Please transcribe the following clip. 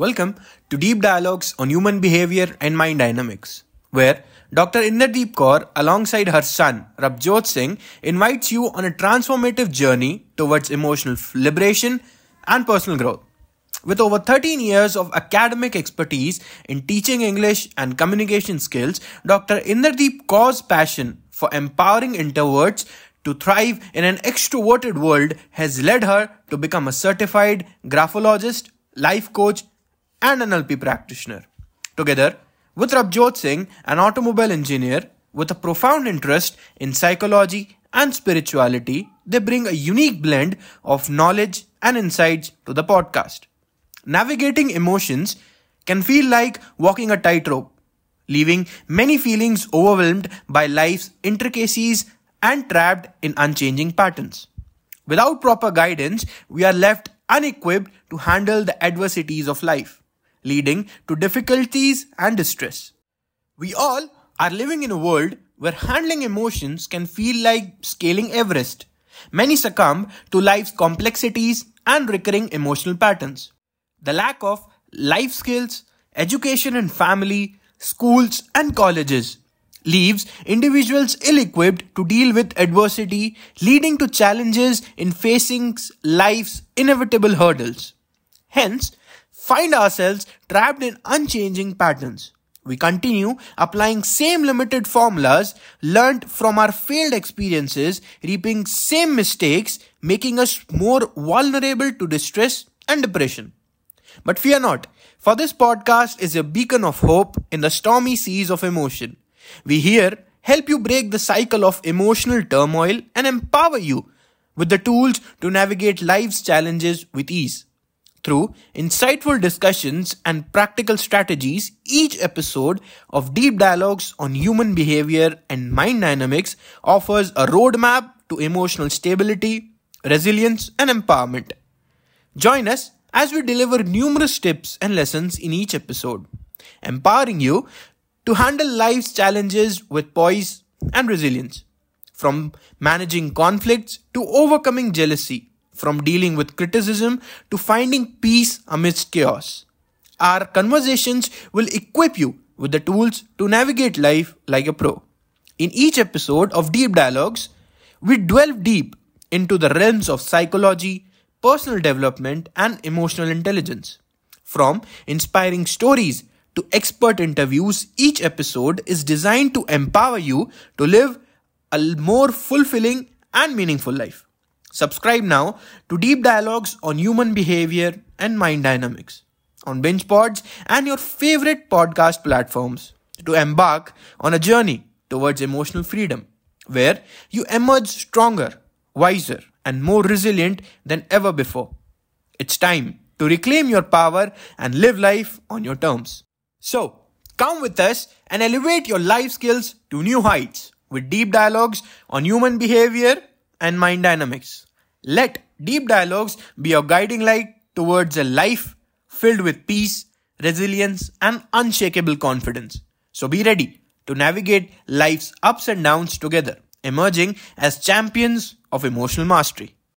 Welcome to Deep Dialogues on Human Behavior and Mind Dynamics, where Dr. Inderdeep Kaur, alongside her son Rabjot Singh, invites you on a transformative journey towards emotional liberation and personal growth. With over 13 years of academic expertise in teaching English and communication skills, Dr. Inderdeep Kaur's passion for empowering introverts to thrive in an extroverted world has led her to become a certified graphologist, life coach, and an NLP practitioner. Together with Rabjot Singh, an automobile engineer with a profound interest in psychology and spirituality, they bring a unique blend of knowledge and insights to the podcast. Navigating emotions can feel like walking a tightrope, leaving many feelings overwhelmed by life's intricacies and trapped in unchanging patterns. Without proper guidance, we are left unequipped to handle the adversities of life leading to difficulties and distress. We all are living in a world where handling emotions can feel like scaling Everest. Many succumb to life's complexities and recurring emotional patterns. The lack of life skills, education and family, schools, and colleges leaves individuals ill equipped to deal with adversity, leading to challenges in facing life's inevitable hurdles. Hence, find ourselves trapped in unchanging patterns. We continue applying same limited formulas learned from our failed experiences, reaping same mistakes, making us more vulnerable to distress and depression. But fear not, for this podcast is a beacon of hope in the stormy seas of emotion. We here help you break the cycle of emotional turmoil and empower you with the tools to navigate life's challenges with ease. Through insightful discussions and practical strategies, each episode of Deep Dialogues on Human Behavior and Mind Dynamics offers a roadmap to emotional stability, resilience, and empowerment. Join us as we deliver numerous tips and lessons in each episode, empowering you to handle life's challenges with poise and resilience. From managing conflicts to overcoming jealousy, from dealing with criticism to finding peace amidst chaos. Our conversations will equip you with the tools to navigate life like a pro. In each episode of Deep Dialogues, we delve deep into the realms of psychology, personal development, and emotional intelligence. From inspiring stories to expert interviews, each episode is designed to empower you to live a more fulfilling and meaningful life. Subscribe now to Deep Dialogues on Human Behavior and Mind Dynamics on BingePods and your favorite podcast platforms to embark on a journey towards emotional freedom where you emerge stronger, wiser, and more resilient than ever before. It's time to reclaim your power and live life on your terms. So, come with us and elevate your life skills to new heights with deep dialogues on human behavior and mind dynamics. Let deep dialogues be your guiding light towards a life filled with peace, resilience, and unshakable confidence. So be ready to navigate life's ups and downs together, emerging as champions of emotional mastery.